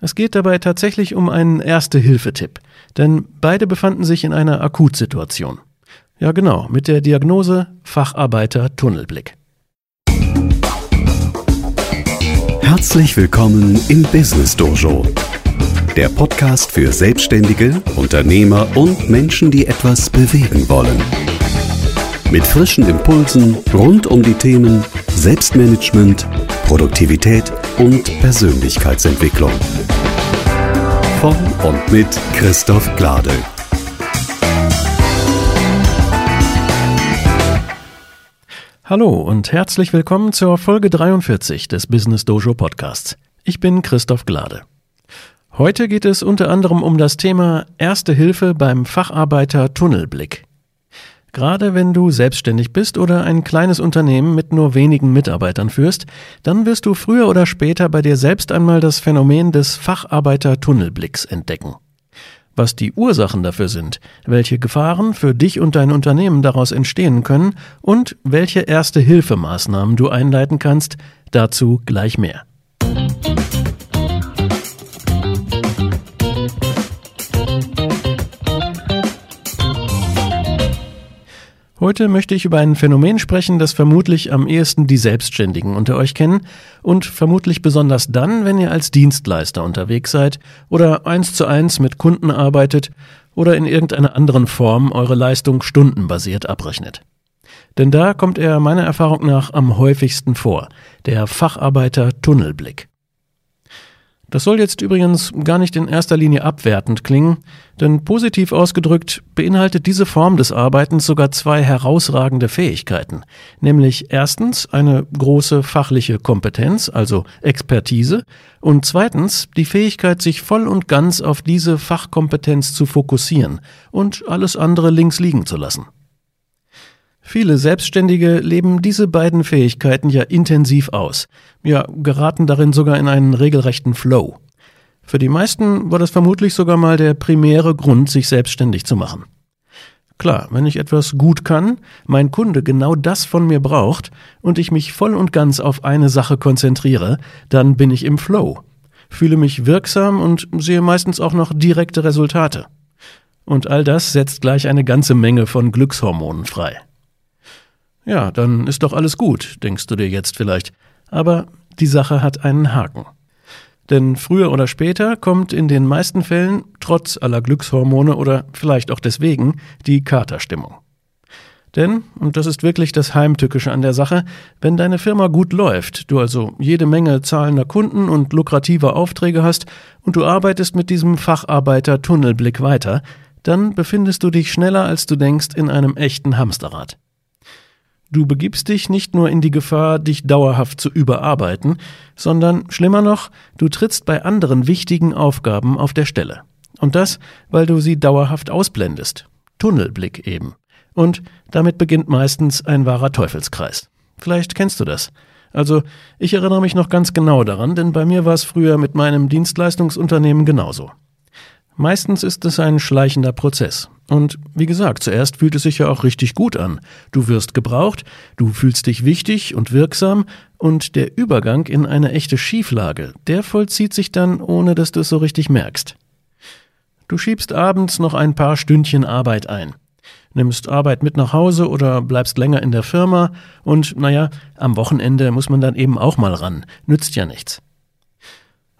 Es geht dabei tatsächlich um einen Erste-Hilfe-Tipp, denn beide befanden sich in einer Akutsituation. Ja genau, mit der Diagnose Facharbeiter Tunnelblick. Herzlich willkommen im Business Dojo, der Podcast für Selbstständige, Unternehmer und Menschen, die etwas bewegen wollen. Mit frischen Impulsen rund um die Themen Selbstmanagement, Produktivität und Persönlichkeitsentwicklung. Von und mit Christoph Glade. Hallo und herzlich willkommen zur Folge 43 des Business Dojo Podcasts. Ich bin Christoph Glade. Heute geht es unter anderem um das Thema Erste Hilfe beim Facharbeiter Tunnelblick. Gerade wenn du selbstständig bist oder ein kleines Unternehmen mit nur wenigen Mitarbeitern führst, dann wirst du früher oder später bei dir selbst einmal das Phänomen des Facharbeiter-Tunnelblicks entdecken. Was die Ursachen dafür sind, welche Gefahren für dich und dein Unternehmen daraus entstehen können und welche erste Hilfemaßnahmen du einleiten kannst, dazu gleich mehr. Heute möchte ich über ein Phänomen sprechen, das vermutlich am ehesten die Selbstständigen unter euch kennen und vermutlich besonders dann, wenn ihr als Dienstleister unterwegs seid oder eins zu eins mit Kunden arbeitet oder in irgendeiner anderen Form eure Leistung stundenbasiert abrechnet. Denn da kommt er meiner Erfahrung nach am häufigsten vor, der Facharbeiter Tunnelblick. Das soll jetzt übrigens gar nicht in erster Linie abwertend klingen, denn positiv ausgedrückt beinhaltet diese Form des Arbeitens sogar zwei herausragende Fähigkeiten, nämlich erstens eine große fachliche Kompetenz, also Expertise, und zweitens die Fähigkeit, sich voll und ganz auf diese Fachkompetenz zu fokussieren und alles andere links liegen zu lassen. Viele Selbstständige leben diese beiden Fähigkeiten ja intensiv aus, ja geraten darin sogar in einen regelrechten Flow. Für die meisten war das vermutlich sogar mal der primäre Grund, sich selbstständig zu machen. Klar, wenn ich etwas gut kann, mein Kunde genau das von mir braucht und ich mich voll und ganz auf eine Sache konzentriere, dann bin ich im Flow, fühle mich wirksam und sehe meistens auch noch direkte Resultate. Und all das setzt gleich eine ganze Menge von Glückshormonen frei. Ja, dann ist doch alles gut, denkst du dir jetzt vielleicht. Aber die Sache hat einen Haken. Denn früher oder später kommt in den meisten Fällen, trotz aller Glückshormone oder vielleicht auch deswegen, die Katerstimmung. Denn, und das ist wirklich das Heimtückische an der Sache, wenn deine Firma gut läuft, du also jede Menge zahlender Kunden und lukrativer Aufträge hast und du arbeitest mit diesem Facharbeiter Tunnelblick weiter, dann befindest du dich schneller als du denkst in einem echten Hamsterrad. Du begibst dich nicht nur in die Gefahr, dich dauerhaft zu überarbeiten, sondern schlimmer noch, du trittst bei anderen wichtigen Aufgaben auf der Stelle. Und das, weil du sie dauerhaft ausblendest. Tunnelblick eben. Und damit beginnt meistens ein wahrer Teufelskreis. Vielleicht kennst du das. Also, ich erinnere mich noch ganz genau daran, denn bei mir war es früher mit meinem Dienstleistungsunternehmen genauso. Meistens ist es ein schleichender Prozess. Und wie gesagt, zuerst fühlt es sich ja auch richtig gut an. Du wirst gebraucht, du fühlst dich wichtig und wirksam und der Übergang in eine echte Schieflage, der vollzieht sich dann, ohne dass du es so richtig merkst. Du schiebst abends noch ein paar Stündchen Arbeit ein, nimmst Arbeit mit nach Hause oder bleibst länger in der Firma und naja, am Wochenende muss man dann eben auch mal ran, nützt ja nichts.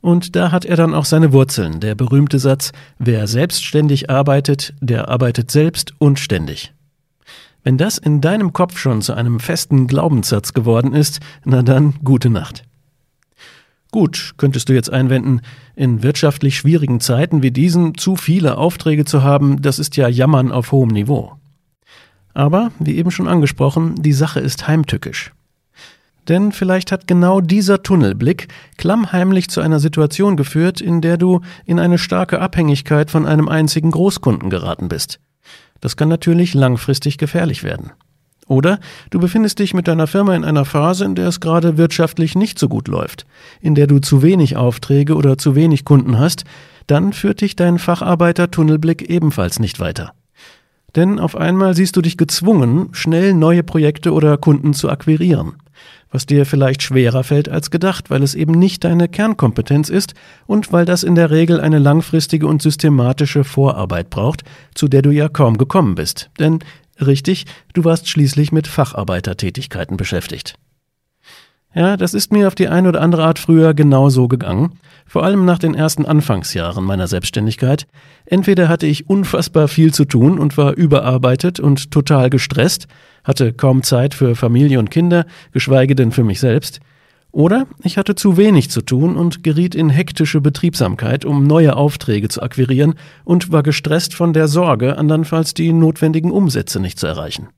Und da hat er dann auch seine Wurzeln, der berühmte Satz, wer selbstständig arbeitet, der arbeitet selbst und ständig. Wenn das in deinem Kopf schon zu einem festen Glaubenssatz geworden ist, na dann gute Nacht. Gut, könntest du jetzt einwenden, in wirtschaftlich schwierigen Zeiten wie diesen zu viele Aufträge zu haben, das ist ja Jammern auf hohem Niveau. Aber, wie eben schon angesprochen, die Sache ist heimtückisch. Denn vielleicht hat genau dieser Tunnelblick klammheimlich zu einer Situation geführt, in der du in eine starke Abhängigkeit von einem einzigen Großkunden geraten bist. Das kann natürlich langfristig gefährlich werden. Oder du befindest dich mit deiner Firma in einer Phase, in der es gerade wirtschaftlich nicht so gut läuft, in der du zu wenig Aufträge oder zu wenig Kunden hast, dann führt dich dein Facharbeiter Tunnelblick ebenfalls nicht weiter. Denn auf einmal siehst du dich gezwungen, schnell neue Projekte oder Kunden zu akquirieren. Was dir vielleicht schwerer fällt als gedacht, weil es eben nicht deine Kernkompetenz ist und weil das in der Regel eine langfristige und systematische Vorarbeit braucht, zu der du ja kaum gekommen bist. Denn richtig, du warst schließlich mit Facharbeitertätigkeiten beschäftigt. Ja, das ist mir auf die eine oder andere Art früher genauso gegangen, vor allem nach den ersten Anfangsjahren meiner Selbstständigkeit. Entweder hatte ich unfassbar viel zu tun und war überarbeitet und total gestresst, hatte kaum Zeit für Familie und Kinder, geschweige denn für mich selbst, oder ich hatte zu wenig zu tun und geriet in hektische Betriebsamkeit, um neue Aufträge zu akquirieren und war gestresst von der Sorge, andernfalls die notwendigen Umsätze nicht zu erreichen.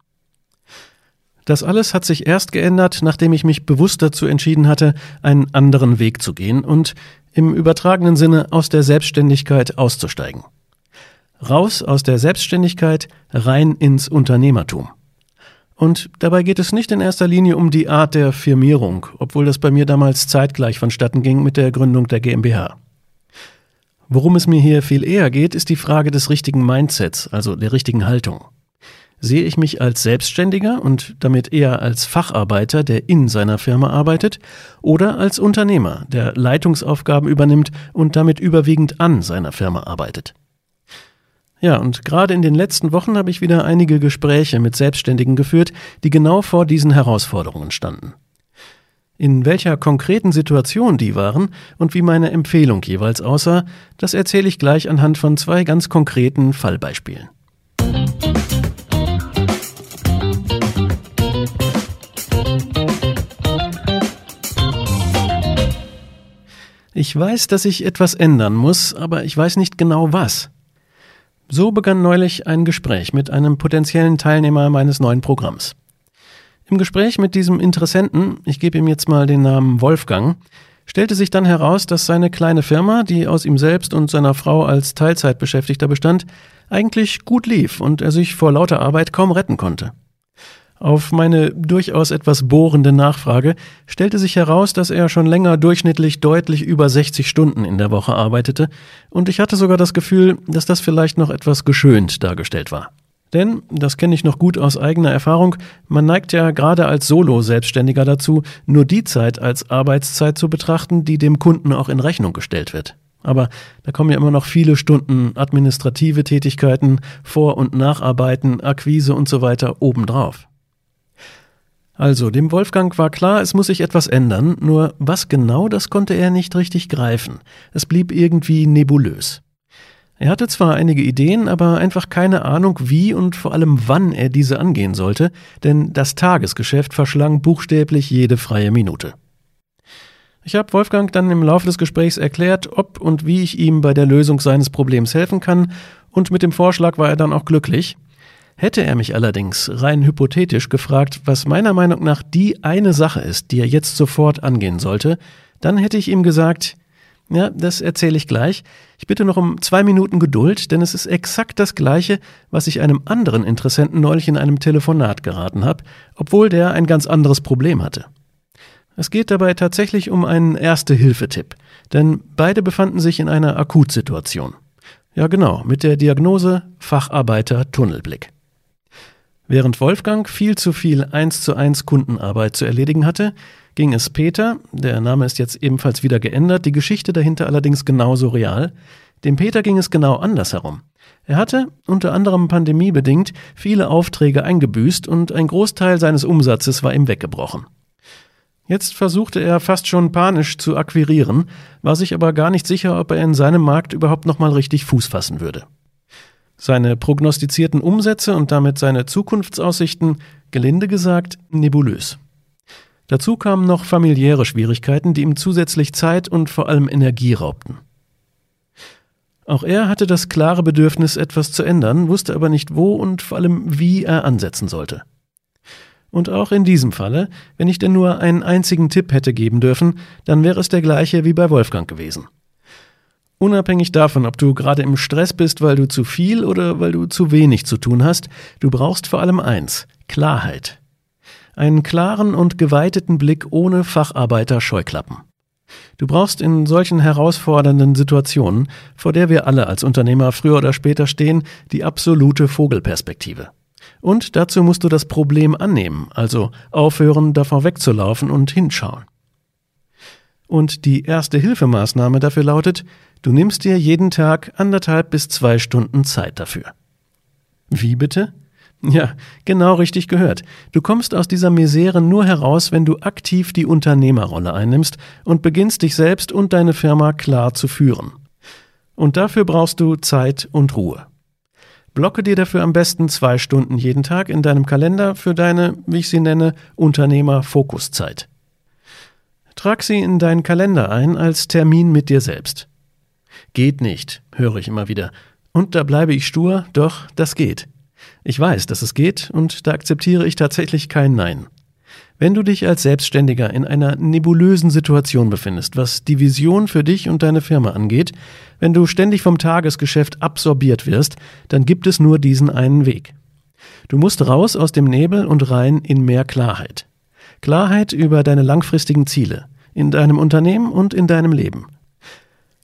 Das alles hat sich erst geändert, nachdem ich mich bewusst dazu entschieden hatte, einen anderen Weg zu gehen und im übertragenen Sinne aus der Selbstständigkeit auszusteigen. Raus aus der Selbstständigkeit, rein ins Unternehmertum. Und dabei geht es nicht in erster Linie um die Art der Firmierung, obwohl das bei mir damals zeitgleich vonstatten ging mit der Gründung der GmbH. Worum es mir hier viel eher geht, ist die Frage des richtigen Mindsets, also der richtigen Haltung. Sehe ich mich als Selbstständiger und damit eher als Facharbeiter, der in seiner Firma arbeitet, oder als Unternehmer, der Leitungsaufgaben übernimmt und damit überwiegend an seiner Firma arbeitet? Ja, und gerade in den letzten Wochen habe ich wieder einige Gespräche mit Selbstständigen geführt, die genau vor diesen Herausforderungen standen. In welcher konkreten Situation die waren und wie meine Empfehlung jeweils aussah, das erzähle ich gleich anhand von zwei ganz konkreten Fallbeispielen. Ich weiß, dass ich etwas ändern muss, aber ich weiß nicht genau was. So begann neulich ein Gespräch mit einem potenziellen Teilnehmer meines neuen Programms. Im Gespräch mit diesem Interessenten, ich gebe ihm jetzt mal den Namen Wolfgang, stellte sich dann heraus, dass seine kleine Firma, die aus ihm selbst und seiner Frau als Teilzeitbeschäftigter bestand, eigentlich gut lief und er sich vor lauter Arbeit kaum retten konnte. Auf meine durchaus etwas bohrende Nachfrage stellte sich heraus, dass er schon länger durchschnittlich deutlich über 60 Stunden in der Woche arbeitete, und ich hatte sogar das Gefühl, dass das vielleicht noch etwas geschönt dargestellt war. Denn, das kenne ich noch gut aus eigener Erfahrung, man neigt ja gerade als Solo-Selbstständiger dazu, nur die Zeit als Arbeitszeit zu betrachten, die dem Kunden auch in Rechnung gestellt wird. Aber da kommen ja immer noch viele Stunden administrative Tätigkeiten, Vor- und Nacharbeiten, Akquise und so weiter obendrauf. Also, dem Wolfgang war klar, es muss sich etwas ändern, nur was genau, das konnte er nicht richtig greifen. Es blieb irgendwie nebulös. Er hatte zwar einige Ideen, aber einfach keine Ahnung, wie und vor allem wann er diese angehen sollte, denn das Tagesgeschäft verschlang buchstäblich jede freie Minute. Ich habe Wolfgang dann im Laufe des Gesprächs erklärt, ob und wie ich ihm bei der Lösung seines Problems helfen kann, und mit dem Vorschlag war er dann auch glücklich. Hätte er mich allerdings rein hypothetisch gefragt, was meiner Meinung nach die eine Sache ist, die er jetzt sofort angehen sollte, dann hätte ich ihm gesagt, ja, das erzähle ich gleich. Ich bitte noch um zwei Minuten Geduld, denn es ist exakt das Gleiche, was ich einem anderen Interessenten neulich in einem Telefonat geraten habe, obwohl der ein ganz anderes Problem hatte. Es geht dabei tatsächlich um einen Erste-Hilfe-Tipp, denn beide befanden sich in einer Akutsituation. Ja genau, mit der Diagnose Facharbeiter Tunnelblick. Während Wolfgang viel zu viel 1 zu 1 Kundenarbeit zu erledigen hatte, ging es Peter, der Name ist jetzt ebenfalls wieder geändert, die Geschichte dahinter allerdings genauso real, dem Peter ging es genau andersherum. Er hatte, unter anderem pandemiebedingt, viele Aufträge eingebüßt und ein Großteil seines Umsatzes war ihm weggebrochen. Jetzt versuchte er fast schon panisch zu akquirieren, war sich aber gar nicht sicher, ob er in seinem Markt überhaupt nochmal richtig Fuß fassen würde. Seine prognostizierten Umsätze und damit seine Zukunftsaussichten, gelinde gesagt, nebulös. Dazu kamen noch familiäre Schwierigkeiten, die ihm zusätzlich Zeit und vor allem Energie raubten. Auch er hatte das klare Bedürfnis, etwas zu ändern, wusste aber nicht wo und vor allem wie er ansetzen sollte. Und auch in diesem Falle, wenn ich denn nur einen einzigen Tipp hätte geben dürfen, dann wäre es der gleiche wie bei Wolfgang gewesen. Unabhängig davon, ob du gerade im Stress bist, weil du zu viel oder weil du zu wenig zu tun hast, du brauchst vor allem eins, Klarheit. Einen klaren und geweiteten Blick ohne Facharbeiter-Scheuklappen. Du brauchst in solchen herausfordernden Situationen, vor der wir alle als Unternehmer früher oder später stehen, die absolute Vogelperspektive. Und dazu musst du das Problem annehmen, also aufhören, davon wegzulaufen und hinschauen. Und die erste Hilfemaßnahme dafür lautet, du nimmst dir jeden Tag anderthalb bis zwei Stunden Zeit dafür. Wie bitte? Ja, genau richtig gehört. Du kommst aus dieser Misere nur heraus, wenn du aktiv die Unternehmerrolle einnimmst und beginnst dich selbst und deine Firma klar zu führen. Und dafür brauchst du Zeit und Ruhe. Blocke dir dafür am besten zwei Stunden jeden Tag in deinem Kalender für deine, wie ich sie nenne, Unternehmer-Fokuszeit. Trag sie in deinen Kalender ein als Termin mit dir selbst. Geht nicht, höre ich immer wieder. Und da bleibe ich stur, doch das geht. Ich weiß, dass es geht und da akzeptiere ich tatsächlich kein Nein. Wenn du dich als Selbstständiger in einer nebulösen Situation befindest, was die Vision für dich und deine Firma angeht, wenn du ständig vom Tagesgeschäft absorbiert wirst, dann gibt es nur diesen einen Weg. Du musst raus aus dem Nebel und rein in mehr Klarheit. Klarheit über deine langfristigen Ziele, in deinem Unternehmen und in deinem Leben.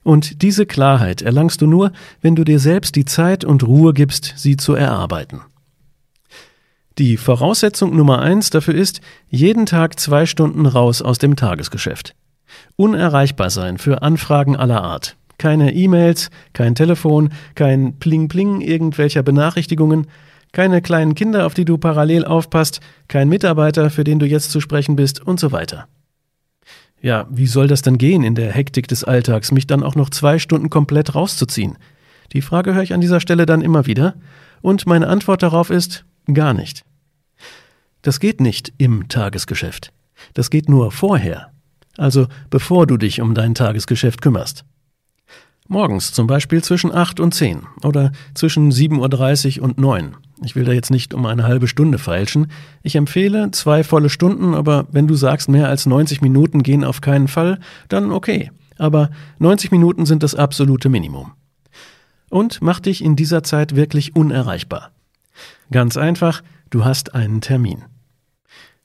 Und diese Klarheit erlangst du nur, wenn du dir selbst die Zeit und Ruhe gibst, sie zu erarbeiten. Die Voraussetzung Nummer eins dafür ist, jeden Tag zwei Stunden raus aus dem Tagesgeschäft. Unerreichbar sein für Anfragen aller Art. Keine E-Mails, kein Telefon, kein Pling-Pling irgendwelcher Benachrichtigungen, keine kleinen Kinder, auf die du parallel aufpasst, kein Mitarbeiter, für den du jetzt zu sprechen bist und so weiter. Ja, wie soll das denn gehen in der Hektik des Alltags, mich dann auch noch zwei Stunden komplett rauszuziehen? Die Frage höre ich an dieser Stelle dann immer wieder. Und meine Antwort darauf ist gar nicht. Das geht nicht im Tagesgeschäft. Das geht nur vorher. Also bevor du dich um dein Tagesgeschäft kümmerst. Morgens zum Beispiel zwischen acht und zehn oder zwischen sieben Uhr dreißig und neun. Ich will da jetzt nicht um eine halbe Stunde feilschen. Ich empfehle zwei volle Stunden, aber wenn du sagst, mehr als 90 Minuten gehen auf keinen Fall, dann okay. Aber 90 Minuten sind das absolute Minimum. Und mach dich in dieser Zeit wirklich unerreichbar. Ganz einfach, du hast einen Termin.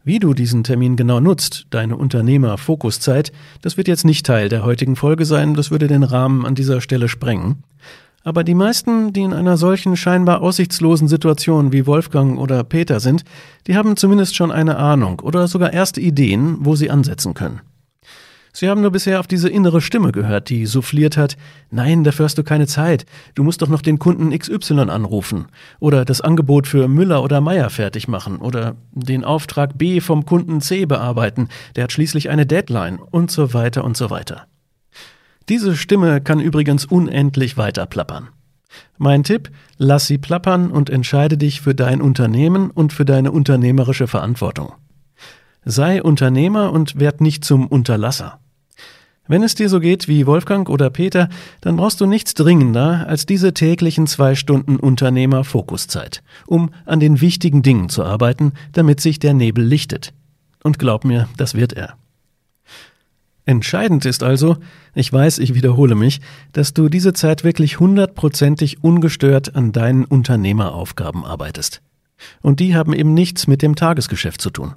Wie du diesen Termin genau nutzt, deine Unternehmer-Fokuszeit, das wird jetzt nicht Teil der heutigen Folge sein, das würde den Rahmen an dieser Stelle sprengen. Aber die meisten, die in einer solchen scheinbar aussichtslosen Situation wie Wolfgang oder Peter sind, die haben zumindest schon eine Ahnung oder sogar erste Ideen, wo sie ansetzen können. Sie haben nur bisher auf diese innere Stimme gehört, die souffliert hat, nein, dafür hast du keine Zeit, du musst doch noch den Kunden XY anrufen oder das Angebot für Müller oder Meier fertig machen oder den Auftrag B vom Kunden C bearbeiten, der hat schließlich eine Deadline und so weiter und so weiter. Diese Stimme kann übrigens unendlich weiter plappern. Mein Tipp, lass sie plappern und entscheide dich für dein Unternehmen und für deine unternehmerische Verantwortung. Sei Unternehmer und werd nicht zum Unterlasser. Wenn es dir so geht wie Wolfgang oder Peter, dann brauchst du nichts dringender als diese täglichen zwei Stunden Unternehmer-Fokuszeit, um an den wichtigen Dingen zu arbeiten, damit sich der Nebel lichtet. Und glaub mir, das wird er. Entscheidend ist also, ich weiß, ich wiederhole mich, dass du diese Zeit wirklich hundertprozentig ungestört an deinen Unternehmeraufgaben arbeitest. Und die haben eben nichts mit dem Tagesgeschäft zu tun.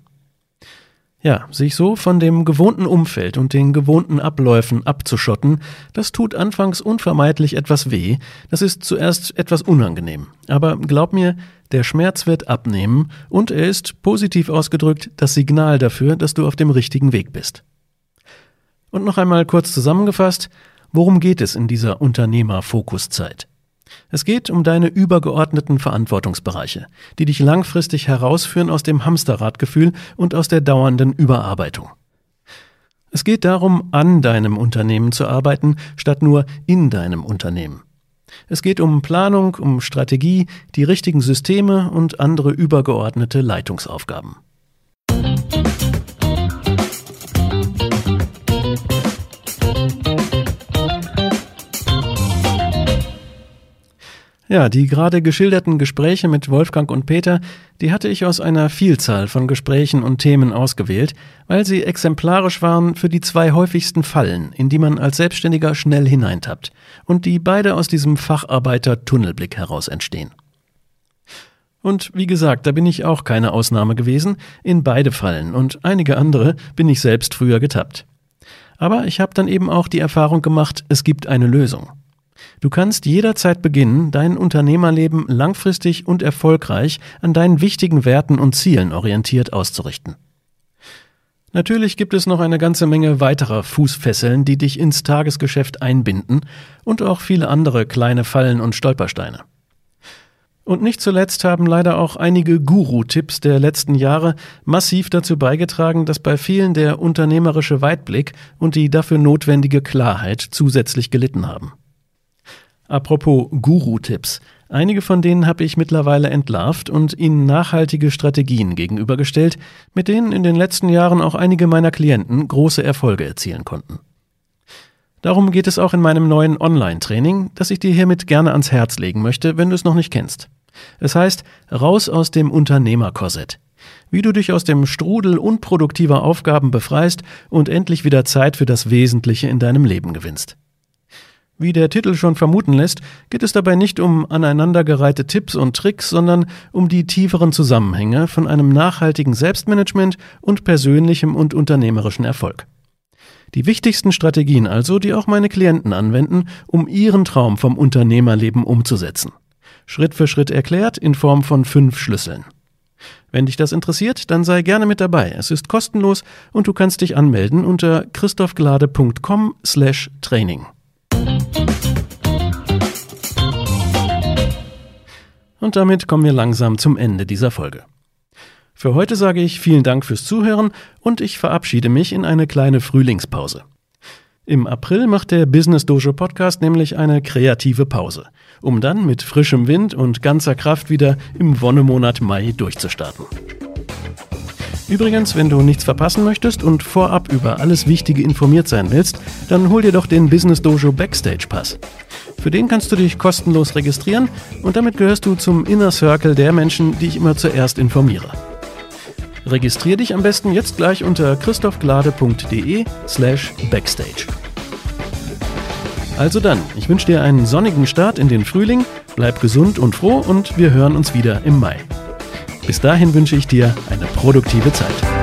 Ja, sich so von dem gewohnten Umfeld und den gewohnten Abläufen abzuschotten, das tut anfangs unvermeidlich etwas weh, das ist zuerst etwas unangenehm. Aber glaub mir, der Schmerz wird abnehmen und er ist, positiv ausgedrückt, das Signal dafür, dass du auf dem richtigen Weg bist. Und noch einmal kurz zusammengefasst, worum geht es in dieser Unternehmerfokuszeit? Es geht um deine übergeordneten Verantwortungsbereiche, die dich langfristig herausführen aus dem Hamsterradgefühl und aus der dauernden Überarbeitung. Es geht darum, an deinem Unternehmen zu arbeiten, statt nur in deinem Unternehmen. Es geht um Planung, um Strategie, die richtigen Systeme und andere übergeordnete Leitungsaufgaben. Ja, die gerade geschilderten Gespräche mit Wolfgang und Peter, die hatte ich aus einer Vielzahl von Gesprächen und Themen ausgewählt, weil sie exemplarisch waren für die zwei häufigsten Fallen, in die man als Selbstständiger schnell hineintappt und die beide aus diesem Facharbeiter-Tunnelblick heraus entstehen. Und wie gesagt, da bin ich auch keine Ausnahme gewesen, in beide Fallen und einige andere bin ich selbst früher getappt. Aber ich habe dann eben auch die Erfahrung gemacht, es gibt eine Lösung. Du kannst jederzeit beginnen, dein Unternehmerleben langfristig und erfolgreich an deinen wichtigen Werten und Zielen orientiert auszurichten. Natürlich gibt es noch eine ganze Menge weiterer Fußfesseln, die dich ins Tagesgeschäft einbinden und auch viele andere kleine Fallen und Stolpersteine. Und nicht zuletzt haben leider auch einige Guru-Tipps der letzten Jahre massiv dazu beigetragen, dass bei vielen der unternehmerische Weitblick und die dafür notwendige Klarheit zusätzlich gelitten haben. Apropos Guru-Tipps. Einige von denen habe ich mittlerweile entlarvt und ihnen nachhaltige Strategien gegenübergestellt, mit denen in den letzten Jahren auch einige meiner Klienten große Erfolge erzielen konnten. Darum geht es auch in meinem neuen Online-Training, das ich dir hiermit gerne ans Herz legen möchte, wenn du es noch nicht kennst. Es heißt Raus aus dem Unternehmerkorsett. Wie du dich aus dem Strudel unproduktiver Aufgaben befreist und endlich wieder Zeit für das Wesentliche in deinem Leben gewinnst. Wie der Titel schon vermuten lässt, geht es dabei nicht um aneinandergereihte Tipps und Tricks, sondern um die tieferen Zusammenhänge von einem nachhaltigen Selbstmanagement und persönlichem und unternehmerischen Erfolg. Die wichtigsten Strategien also, die auch meine Klienten anwenden, um ihren Traum vom Unternehmerleben umzusetzen. Schritt für Schritt erklärt in Form von fünf Schlüsseln. Wenn dich das interessiert, dann sei gerne mit dabei. Es ist kostenlos und du kannst dich anmelden unter christophglade.com slash Training. Und damit kommen wir langsam zum Ende dieser Folge. Für heute sage ich vielen Dank fürs Zuhören und ich verabschiede mich in eine kleine Frühlingspause. Im April macht der Business Dojo Podcast nämlich eine kreative Pause, um dann mit frischem Wind und ganzer Kraft wieder im Wonnemonat Mai durchzustarten. Übrigens, wenn du nichts verpassen möchtest und vorab über alles Wichtige informiert sein willst, dann hol dir doch den Business Dojo Backstage Pass. Für den kannst du dich kostenlos registrieren und damit gehörst du zum Inner Circle der Menschen, die ich immer zuerst informiere. Registrier dich am besten jetzt gleich unter christophglade.de slash backstage. Also dann, ich wünsche dir einen sonnigen Start in den Frühling, bleib gesund und froh und wir hören uns wieder im Mai. Bis dahin wünsche ich dir eine produktive Zeit.